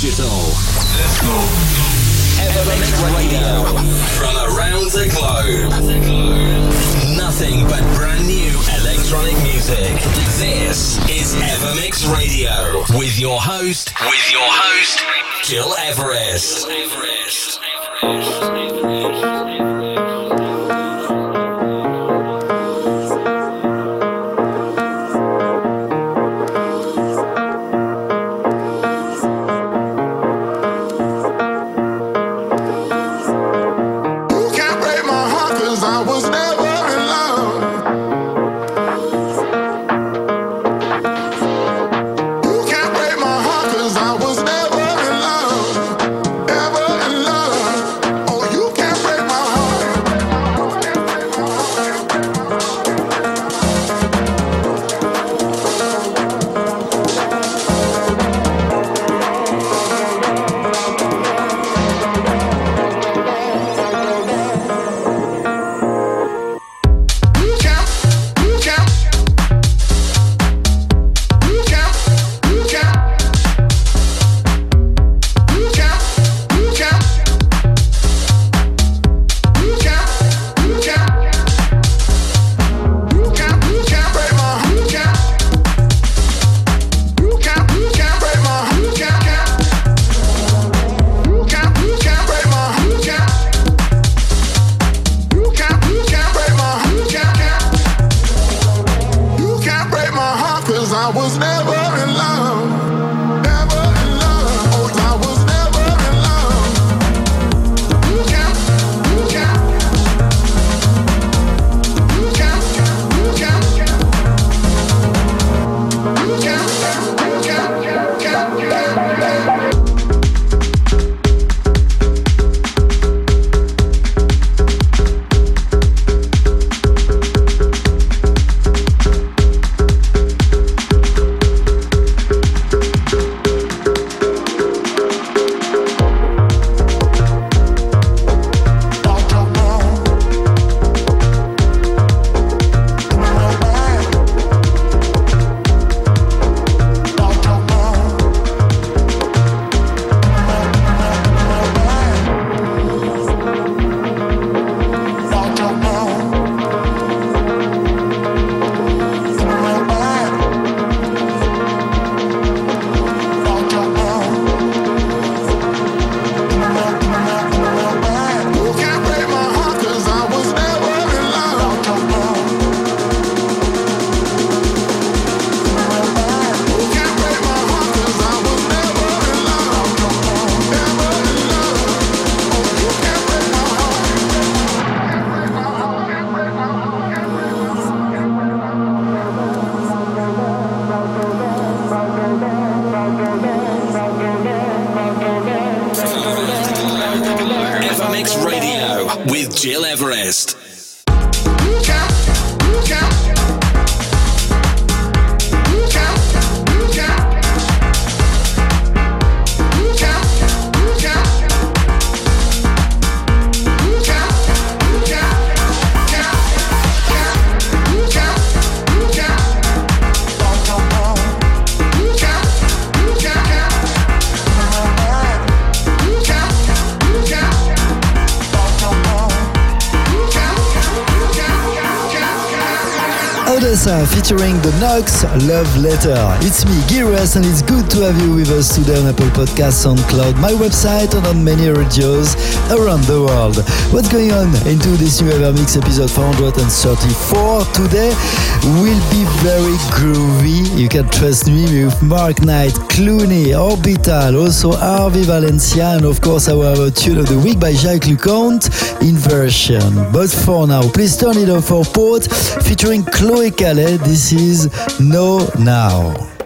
digital. Evermix Radio. From around the globe. Nothing but brand new electronic music. This is Evermix Radio. With your host, with your host, Gil Everest. Everest. Everest. featuring the Knox Love Letter. It's me, Giras, and it's good to have you with us today on Apple Podcasts, SoundCloud, my website, and on many radios around the world. What's going on into this new Evermix episode 434? Today will be very groovy. You can trust me with Mark Knight, Cloonee, Orbital, also Harvey Valencia, and of course our tune of the week by Jacques Lu Cont inversion. But for now, please turn it off for Port featuring Chloe Calle. This is No Now.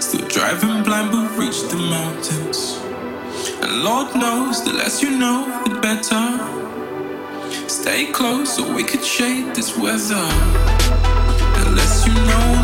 Still driving blind, but reach the mountains. And Lord knows, the less you know, the better. Stay close so we could shade this weather. The less you know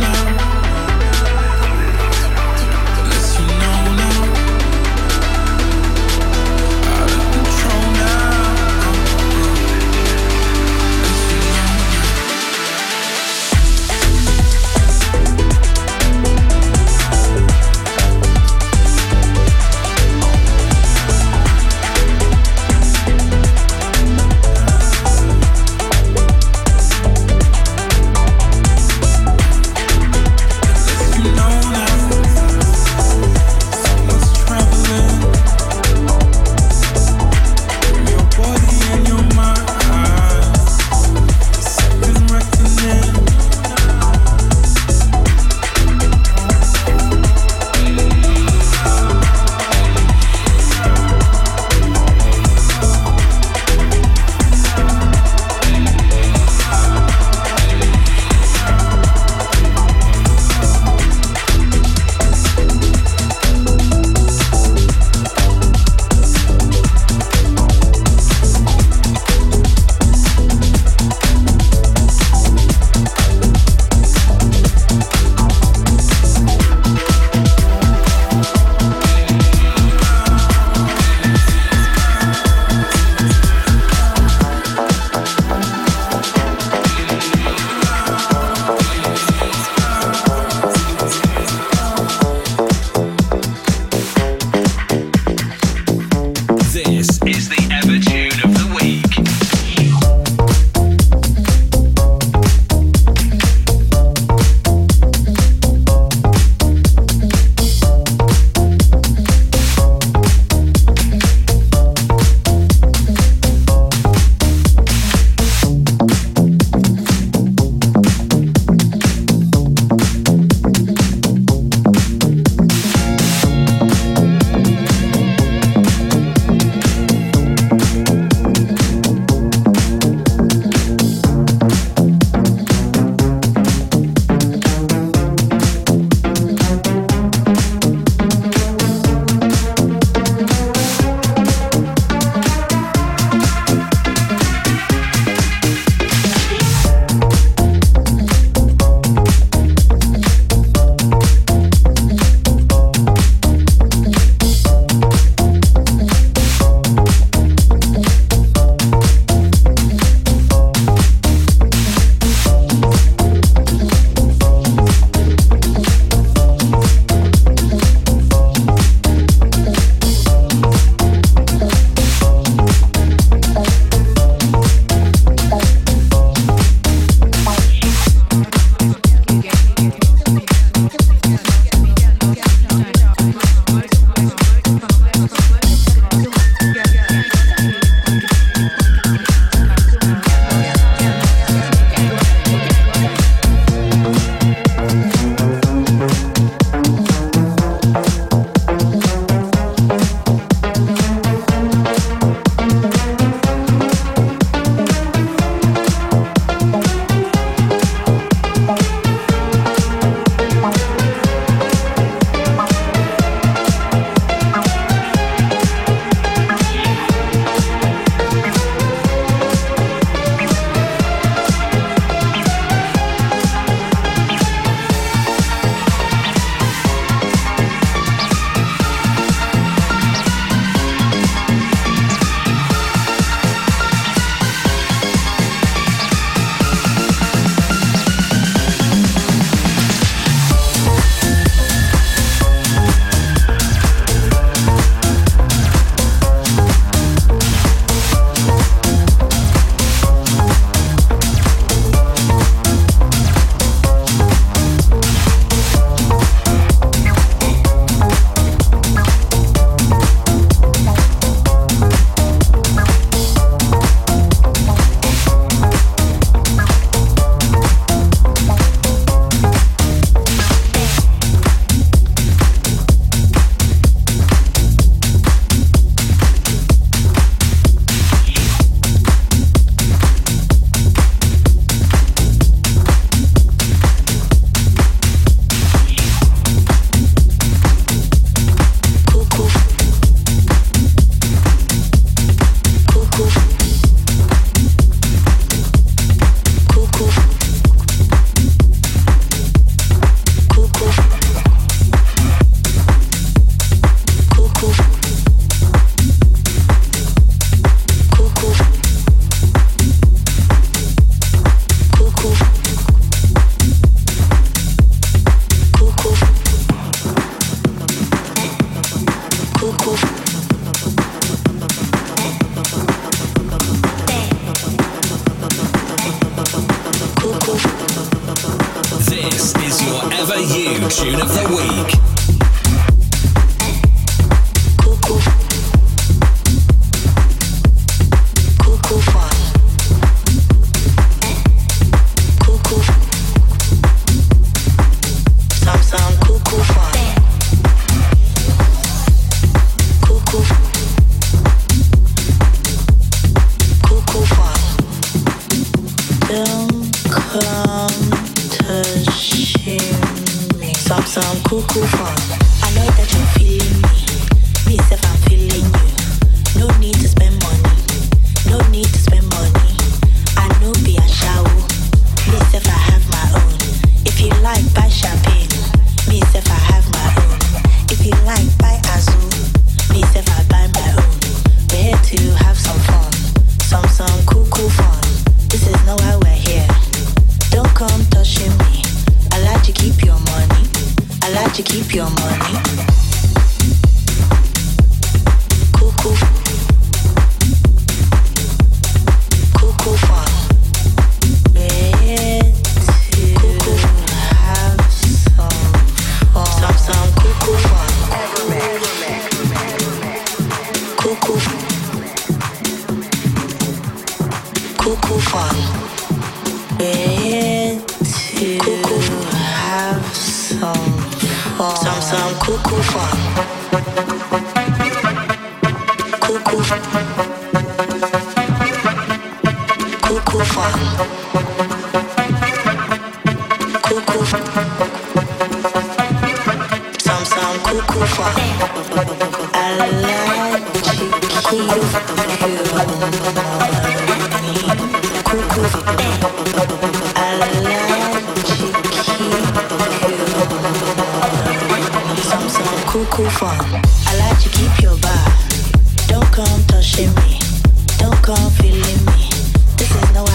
now.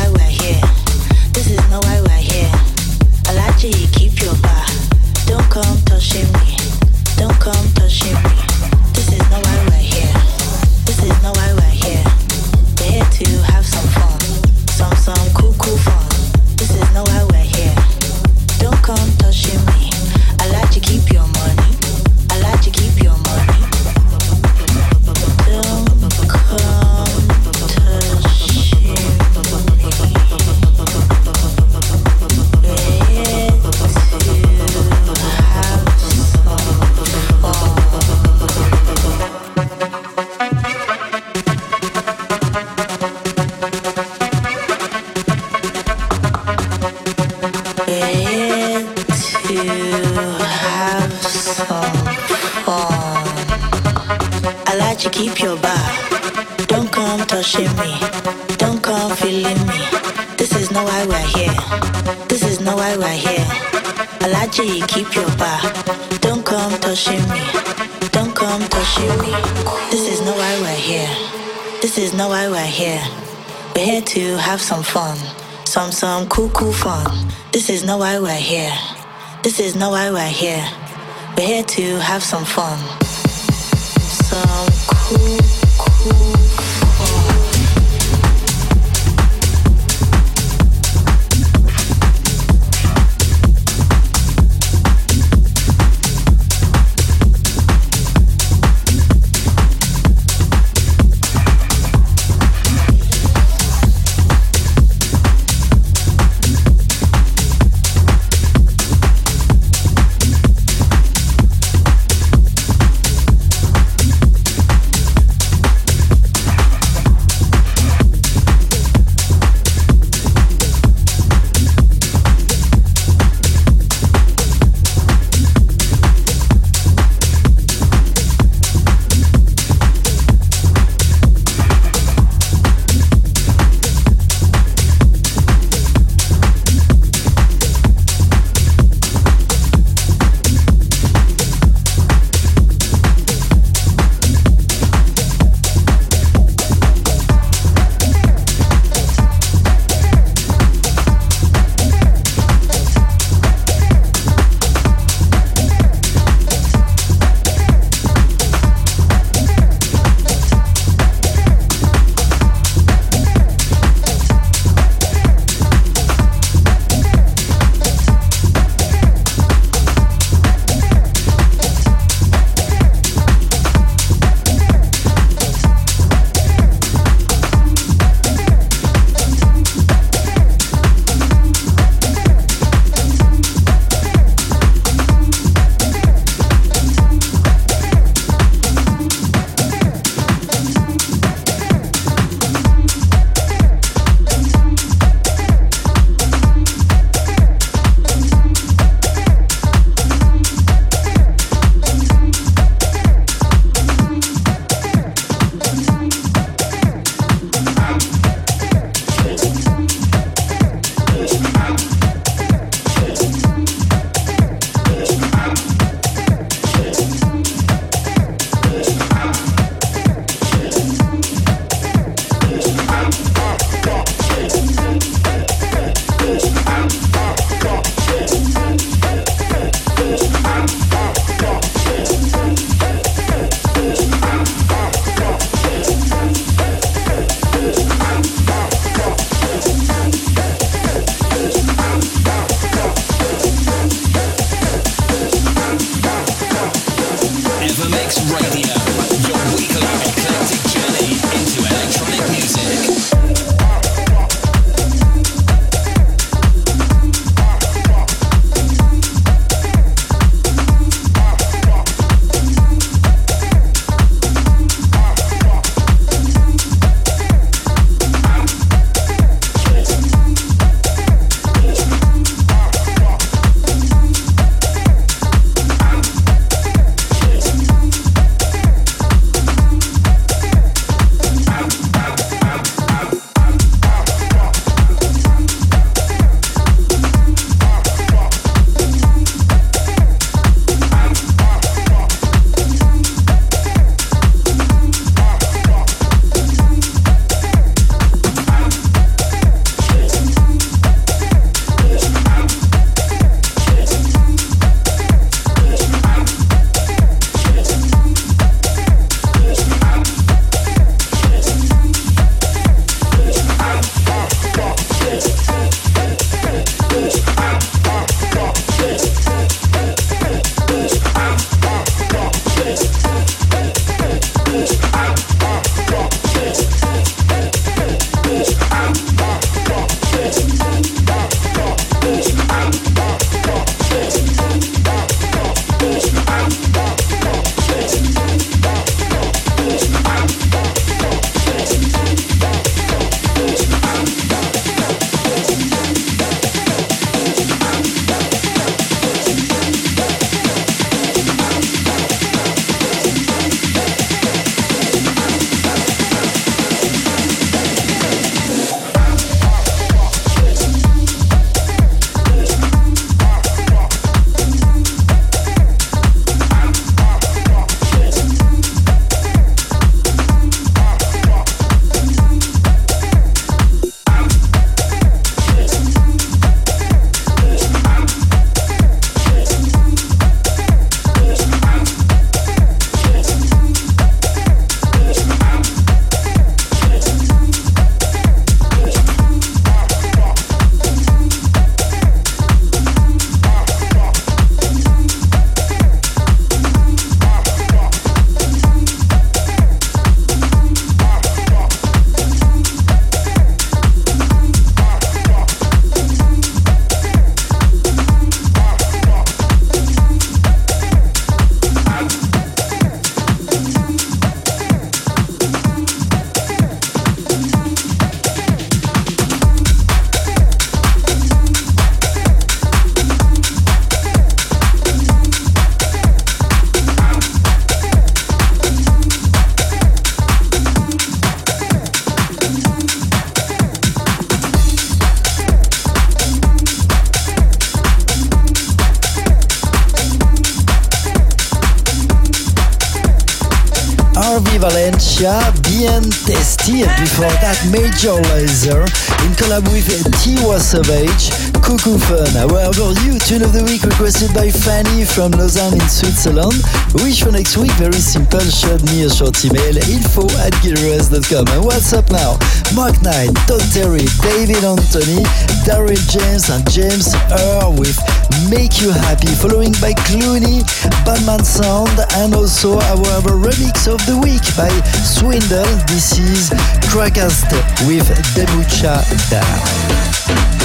Why we're here. This is no way we're here. I like to keep your bar. Don't come touching me. Don't come touching me. This is nowhere here. This is nowhere here. They're here to have some fun, some some cool cool fun. This is not why we're here. This is not why we're here. We're here to have some fun. Major Lazer in collab with Tiwa Savage, Koo Koo Fun. However, you tune of the week requested by Fanny from Lausanne in Switzerland. Wish for next week, very simple, shoot me a short email, info at gileverest.com. And what's up now? Mark Knight, Todd Terry, David Anthony, Daryl James and James Earl with Make You Happy, following by Cloonee, Batman Sound, and also our remix of the week by Swindle. This is Crackast with Demucha Down.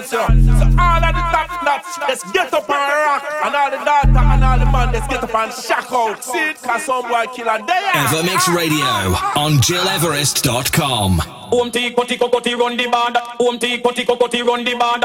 dance, yo. So all of the top let's get up and rock. And all the data and all the man, let's get up and out. See it, cause some boy kill and they Evermix Radio on GilEverest.com. Run band. Run band. Run band. Run band. Run band. Run band.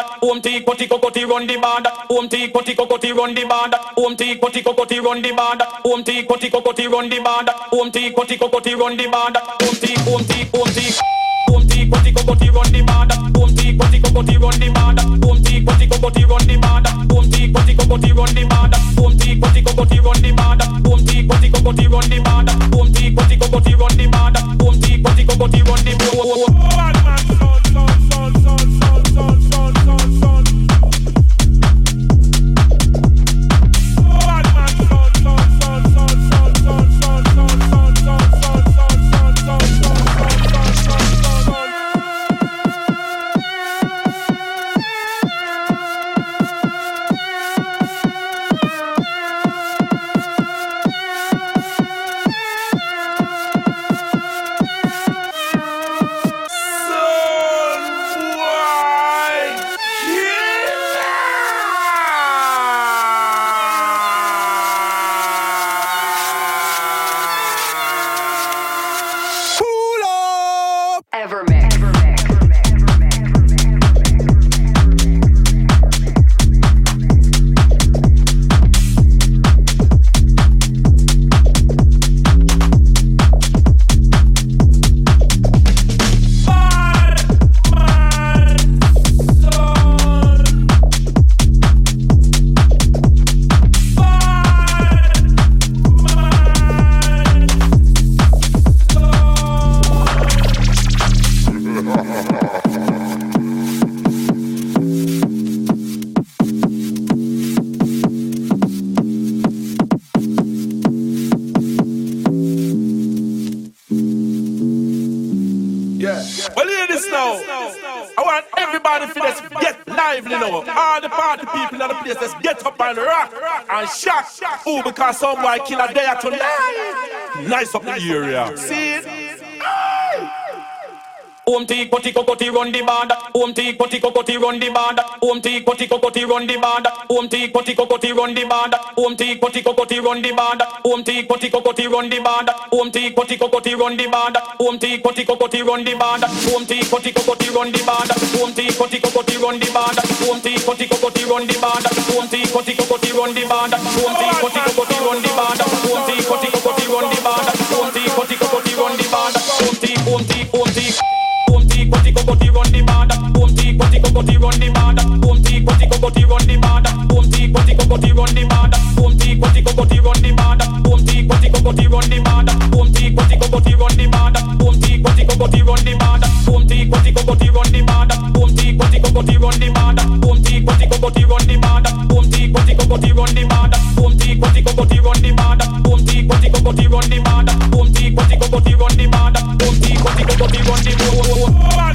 Run band ti. Om ti koti kokoti run the band. Om ti koti kokoti run the band. Om ti koti kokoti run the band. Om ti koti kokoti run the band. Om ti koti kokoti run the band. Om ti koti kokoti run the band. Om ti koti kokoti run the band. Om ti koti kokoti run the band. shot. Ooh, because some boy kill a day tonight. Nice up the area. See? Om ti koti kokoti run the band. Om ti koti kokoti run the band. Om ti koti kokoti run the band. Om ti koti kokoti run the band. Om ti koti kokoti run the band. Om ti koti kokoti run the band. Om ti koti kokoti run the band. Om ti koti kokoti run the band. Om ti koti kokoti run the band. Om ti koti kokoti run the band. Om ti koti kokoti run the band. Om ti koti kokoti run the band. Om ti koti kokoti run the band. Om ti koti kokoti run the band. Om ti koti kokoti run the band. Om ti om ti om ti band. Boom ti koti kokoti run the band. Boom ti koti kokoti run the band. Boom ti koti kokoti run the band. Boom ti koti kokoti run the band. Boom ti koti kokoti run the band. Boom ti koti kokoti run the band. Boom ti koti kokoti run the band. Boom ti koti kokoti run the band. Boom ti koti kokoti run the band. Boom ti koti kokoti run the band. Boom ti koti kokoti run the band. Boom ti koti kokoti run the band. Boom ti koti kokoti run the band. Boom ti koti kokoti run the band. Boom ti koti kokoti run the band.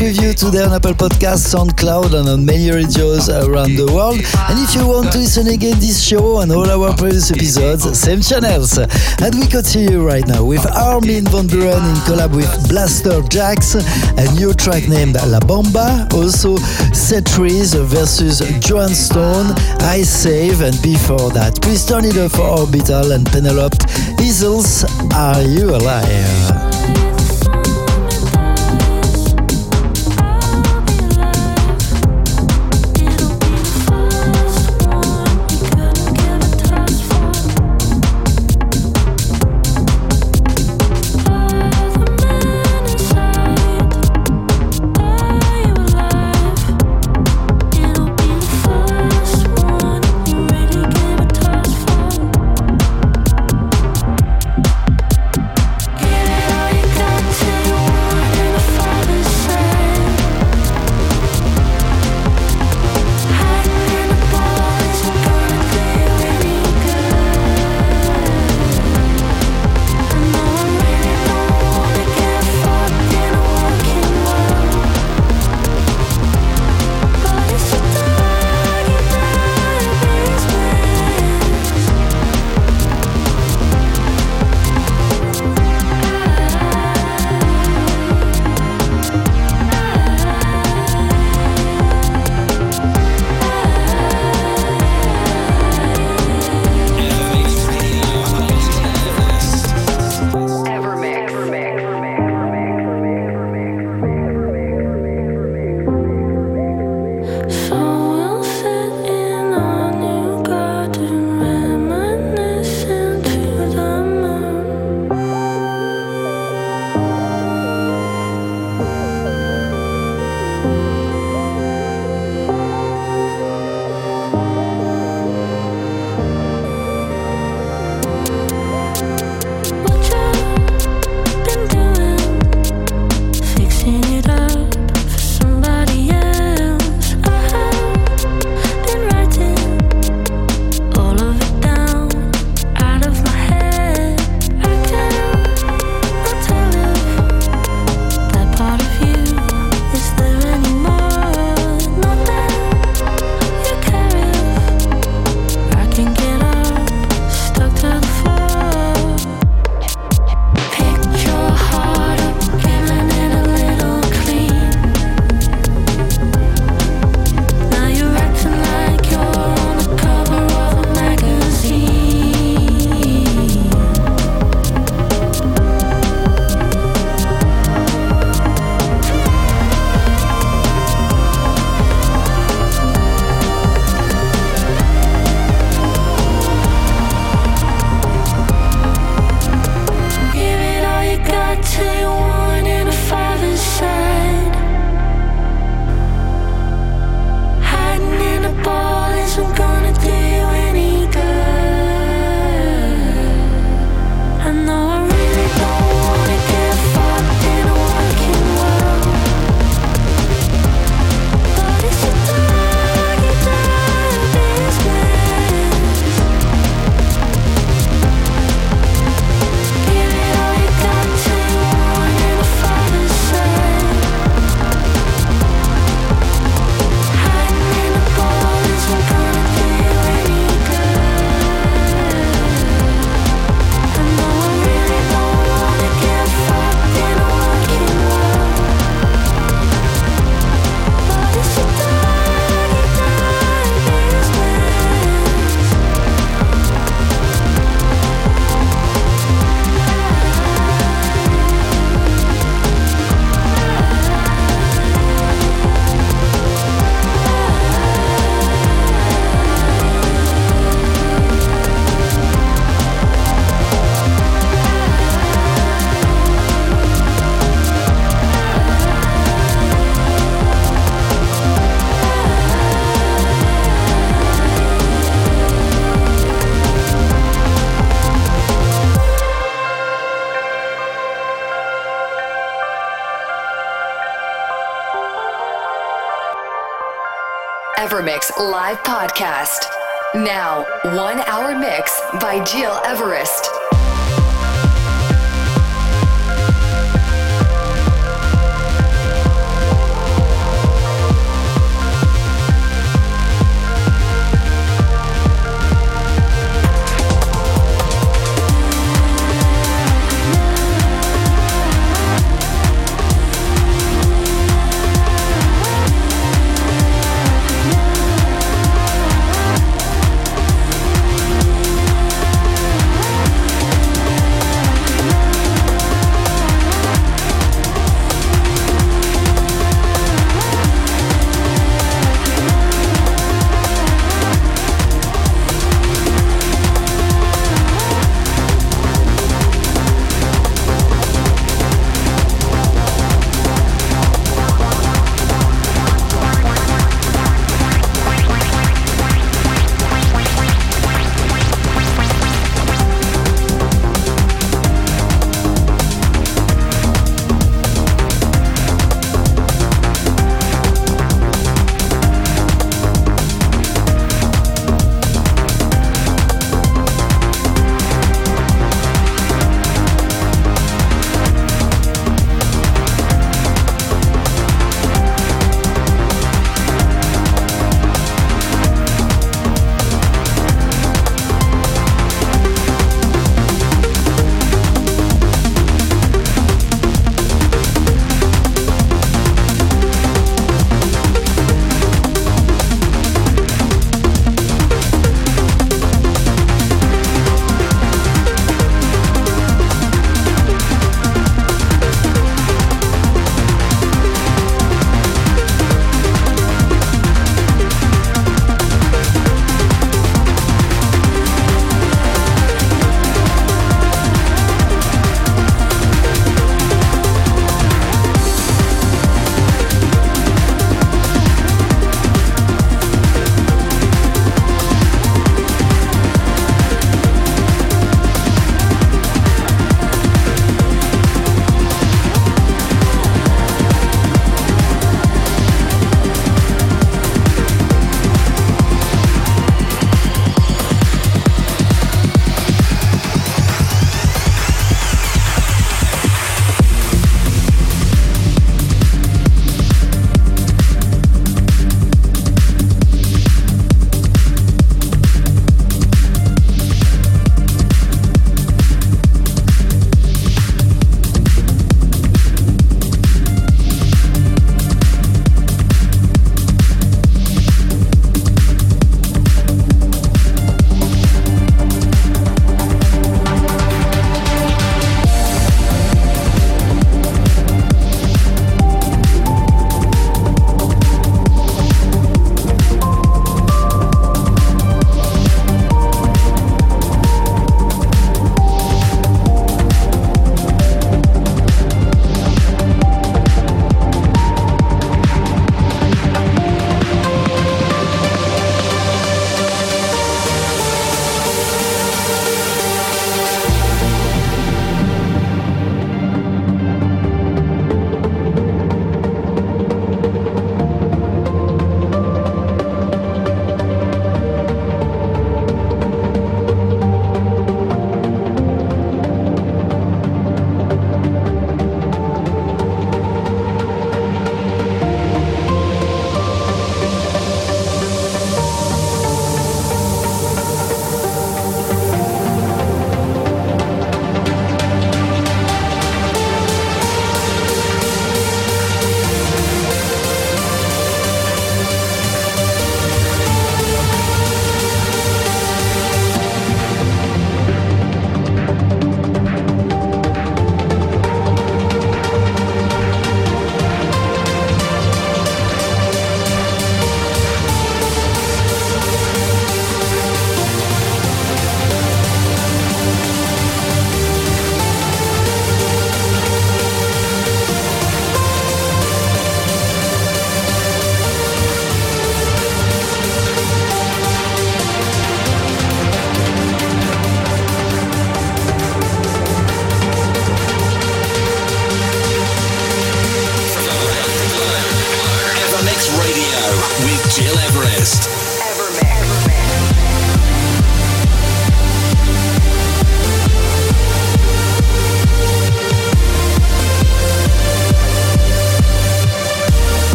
With you today on Apple Podcasts, SoundCloud, and on many radios around the world. And if you want to listen again this show and all our previous episodes, same channels. And we continue right now with Armin van Buuren in collab with Blasterjaxx, a new track named La Bomba. Also, Setries versus Joan Stone, I Save, and before that, please turn it up for Orbital and Penelope Isles. Are you alive? EverMix live podcast. Now, one hour mix by Gil Everest.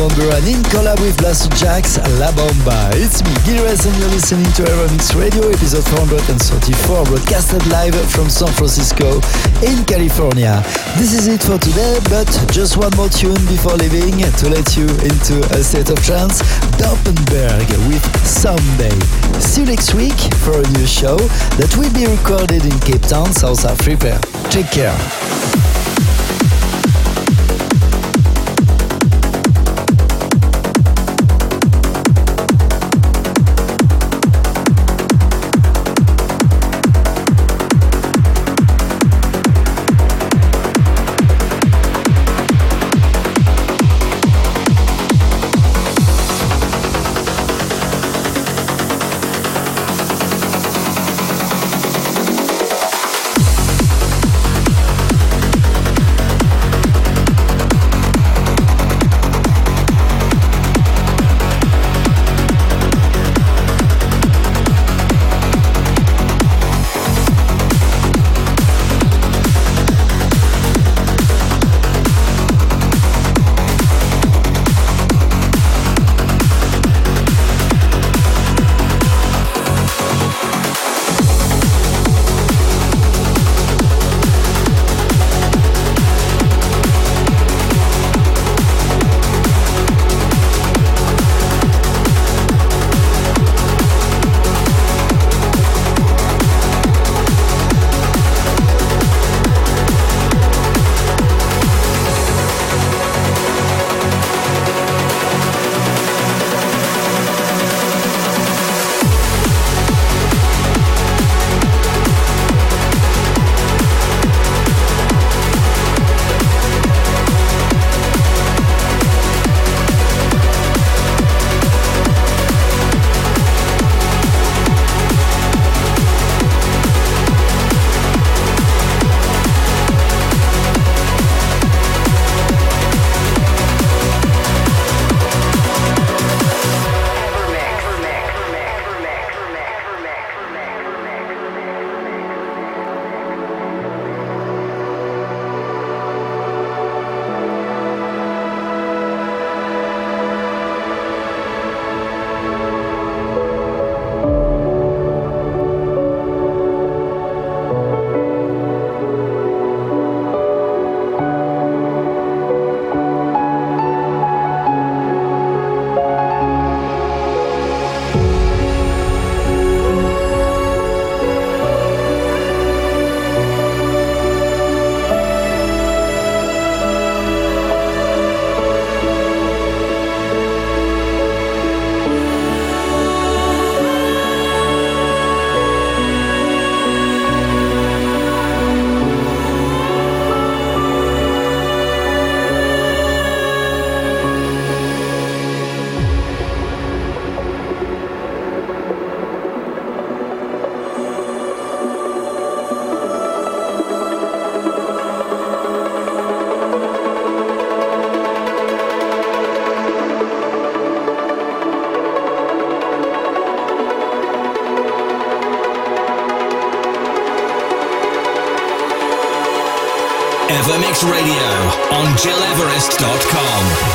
Armin in collab with Blasterjaxx La Bomba. It's me, Gilres, and you're listening to EverMix Radio, episode 434, broadcasted live from San Francisco in California. This is it for today, but just one more tune before leaving to let you into a state of trance. Doppenberg with Someday. See you next week for a new show that will be recorded in Cape Town, South Africa. Take care. Radio on GilEverest.com.